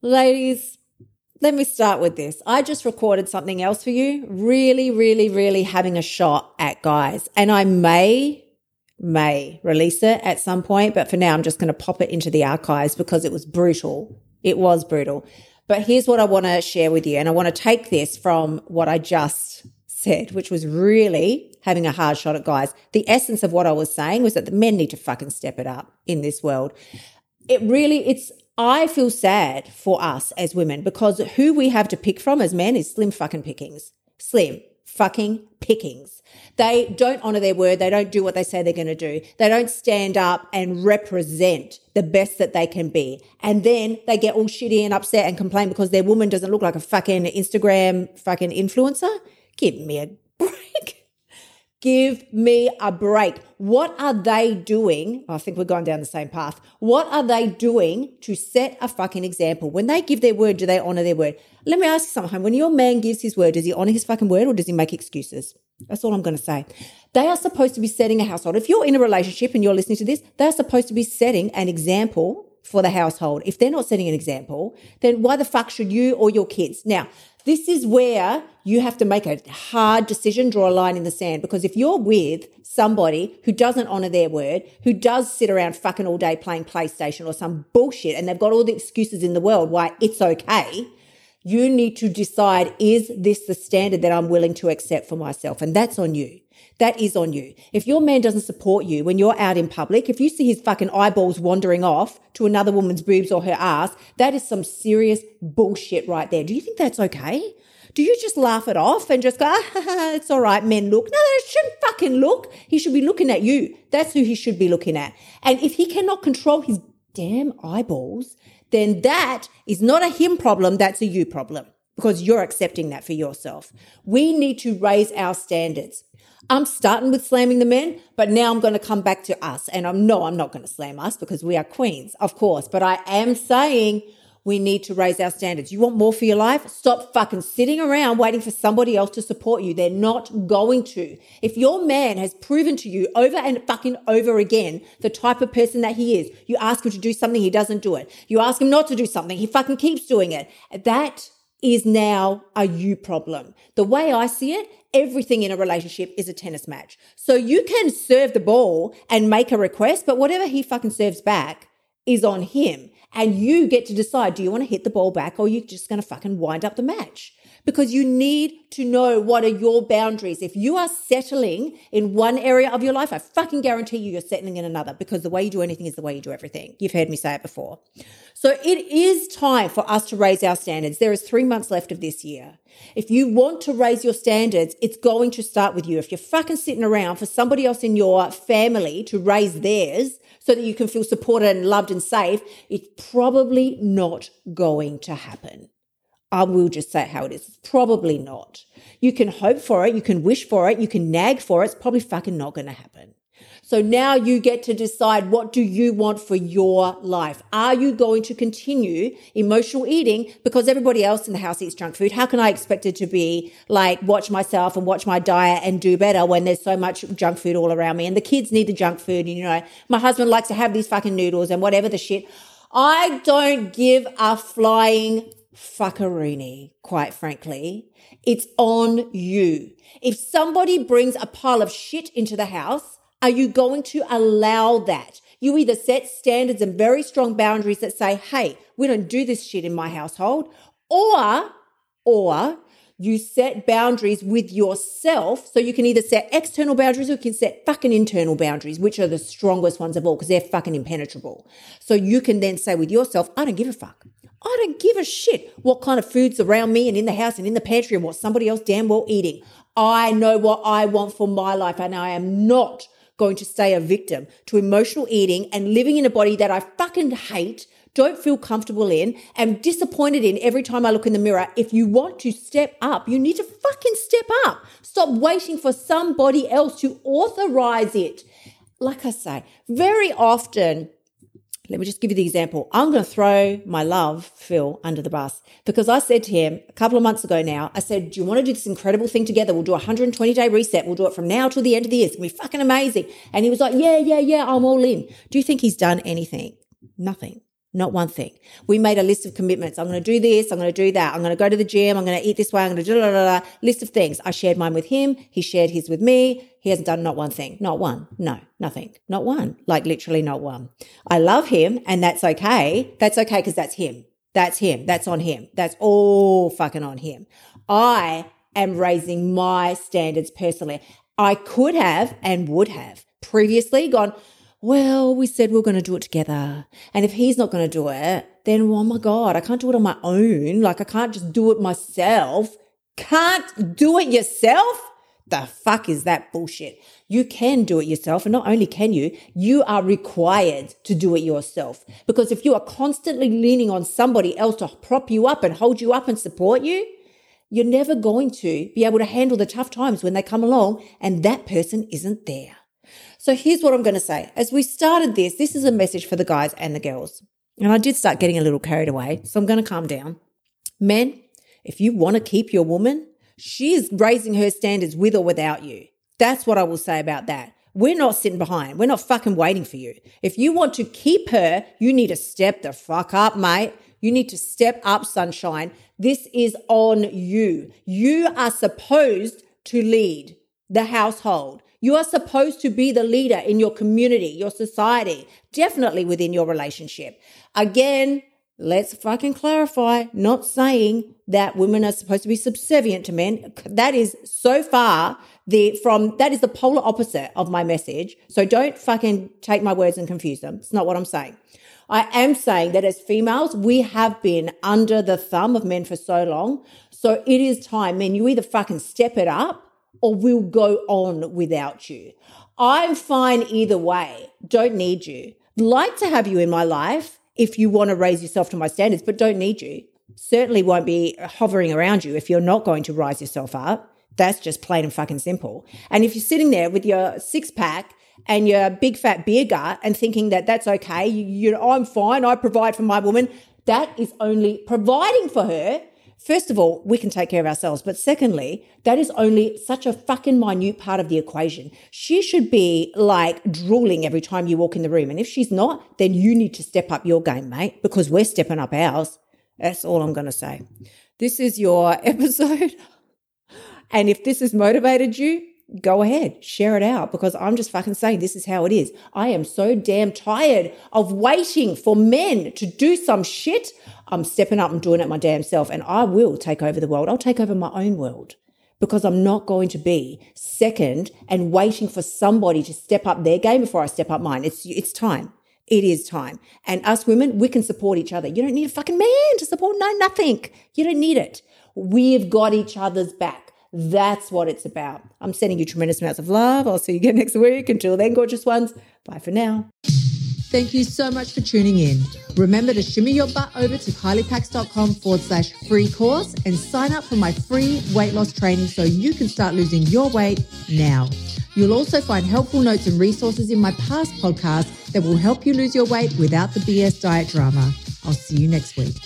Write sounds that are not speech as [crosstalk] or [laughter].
Ladies, let me start with this. I just recorded something else for you. Really, really, really having a shot at guys. And I may, may release it at some point, but for now, I'm just going to pop it into the archives because it was brutal. It was brutal. But here's what I want to share with you. And I want to take this from what I just said, which was really having a hard shot at guys. The essence of what I was saying was that the men need to fucking step it up in this world. It really, it's, I feel sad for us as women because who we have to pick from as men is slim fucking pickings. Slim fucking pickings. They don't honor their word. They don't do what they say they're going to do. They don't stand up and represent the best that they can be. And then they get all shitty and upset and complain because their woman doesn't look like a fucking Instagram fucking influencer. Give me a. Give me a break. What are they doing? I think we're going down the same path. What are they doing to set a fucking example? When they give their word, do they honor their word? Let me ask you something. When your man gives his word, does he honor his fucking word or does he make excuses? That's all I'm going to say. They are supposed to be setting a household. If you're in a relationship and you're listening to this, they're supposed to be setting an example for the household. If they're not setting an example, then why the fuck should you or your kids? Now, this is where you have to make a hard decision, draw a line in the sand. Because if you're with somebody who doesn't honor their word, who does sit around fucking all day playing PlayStation or some bullshit, and they've got all the excuses in the world why it's okay, you need to decide, is this the standard that I'm willing to accept for myself? And that's on you. That is on you. If your man doesn't support you when you're out in public, if you see his fucking eyeballs wandering off to another woman's boobs or her ass, that is some serious bullshit right there. Do you think that's okay? Do you just laugh it off and just go, ah, it's all right, men look? No, it shouldn't fucking look. He should be looking at you. That's who he should be looking at. And if he cannot control his damn eyeballs, then that is not a him problem, that's a you problem because you're accepting that for yourself. We need to raise our standards. I'm starting with slamming the men, but now I'm going to come back to us. And I'm no, I'm not going to slam us because we are queens, of course. But I am saying we need to raise our standards. You want more for your life? Stop fucking sitting around waiting for somebody else to support you. They're not going to. If your man has proven to you over and fucking over again the type of person that he is, you ask him to do something, he doesn't do it. You ask him not to do something, he fucking keeps doing it. That is now a you problem. The way I see it, everything in a relationship is a tennis match. So you can serve the ball and make a request, but whatever he fucking serves back is on him. And you get to decide, do you want to hit the ball back or you're just going to fucking wind up the match? Because you need to know what are your boundaries. If you are settling in one area of your life, I fucking guarantee you you're settling in another because the way you do anything is the way you do everything. You've heard me say it before. So it is time for us to raise our standards. There is three months left of this year. If you want to raise your standards, it's going to start with you. If you're fucking sitting around for somebody else in your family to raise theirs so that you can feel supported and loved and safe, it's probably not going to happen. I will just say how it is. Probably not. You can hope for it. You can wish for it. You can nag for it. It's probably fucking not going to happen. So now you get to decide what do you want for your life? Are you going to continue emotional eating because everybody else in the house eats junk food? How can I expect it to be like watch myself and watch my diet and do better when there's so much junk food all around me and the kids need the junk food and you know, my husband likes to have these fucking noodles and whatever the shit. I don't give a flying fuckeroony, quite frankly. It's on you. If somebody brings a pile of shit into the house, are you going to allow that? You either set standards and very strong boundaries that say, hey, we don't do this shit in my household, or, or you set boundaries with yourself. So you can either set external boundaries or you can set fucking internal boundaries, which are the strongest ones of all because they're fucking impenetrable. So you can then say with yourself, I don't give a fuck. I don't give a shit what kind of food's around me and in the house and in the pantry and what somebody else damn well eating. I know what I want for my life and I am not going to stay a victim to emotional eating and living in a body that I fucking hate, don't feel comfortable in, am disappointed in every time I look in the mirror. If you want to step up, you need to fucking step up. Stop waiting for somebody else to authorize it. Like I say, very often let me just give you the example. I'm going to throw my love, Phil, under the bus because I said to him a couple of months ago now, I said, Do you want to do this incredible thing together? We'll do a 120 day reset. We'll do it from now till the end of the year. It's going to be fucking amazing. And he was like, Yeah, yeah, yeah, I'm all in. Do you think he's done anything? Nothing. Not one thing. We made a list of commitments. I'm going to do this. I'm going to do that. I'm going to go to the gym. I'm going to eat this way. I'm going to do blah, blah, blah. list of things. I shared mine with him. He shared his with me. He hasn't done not one thing. Not one. No, nothing. Not one. Like literally not one. I love him and that's okay. That's okay because that's him. That's him. That's on him. That's all fucking on him. I am raising my standards personally. I could have and would have previously gone, well, we said we are going to do it together. And if he's not going to do it, then, oh my God, I can't do it on my own. Like I can't just do it myself. Can't do it yourself? The fuck is that bullshit? You can do it yourself. And not only can you, you are required to do it yourself. Because if you are constantly leaning on somebody else to prop you up and hold you up and support you, you're never going to be able to handle the tough times when they come along and that person isn't there. So here's what I'm going to say. As we started this, this is a message for the guys and the girls. And I did start getting a little carried away. So I'm going to calm down. Men, if you want to keep your woman, she is raising her standards with or without you. That's what I will say about that. We're not sitting behind. We're not fucking waiting for you. If you want to keep her, you need to step the fuck up, mate. You need to step up, sunshine. This is on you. You are supposed to lead the household. You are supposed to be the leader in your community, your society, definitely within your relationship. Again, let's fucking clarify, not saying that women are supposed to be subservient to men. That is so far the from that is the polar opposite of my message. So don't fucking take my words and confuse them. It's not what I'm saying. I am saying that as females, we have been under the thumb of men for so long. So it is time, men, you either fucking step it up or we'll go on without you. I'm fine either way. Don't need you. Like to have you in my life if you want to raise yourself to my standards, but don't need you. Certainly won't be hovering around you if you're not going to rise yourself up. That's just plain and fucking simple. And if you're sitting there with your six pack and your big fat beer gut and thinking that that's okay, you, you know, I'm fine, I provide for my woman, that is only providing for her First of all, we can take care of ourselves. But secondly, that is only such a fucking minute part of the equation. She should be like drooling every time you walk in the room. And if she's not, then you need to step up your game, mate, because we're stepping up ours. That's all I'm going to say. This is your [laughs] episode. And if this has motivated you, go ahead, share it out because I'm just fucking saying this is how it is. I am so damn tired of waiting for men to do some shit. I'm stepping up and doing it my damn self and I will take over the world. I'll take over my own world because I'm not going to be second and waiting for somebody to step up their game before I step up mine. It's, it's time. It is time. And us women, we can support each other. You don't need a fucking man to support no nothing. You don't need it. We've got each other's back. That's what it's about. I'm sending you tremendous amounts of love. I'll see you again next week. Until then, gorgeous ones. Bye for now. Thank you so much for tuning in. Remember to shimmy your butt over to kyliepax.com forward slash free course and sign up for my free weight loss training so you can start losing your weight now. You'll also find helpful notes and resources in my past podcasts that will help you lose your weight without the BS diet drama. I'll see you next week.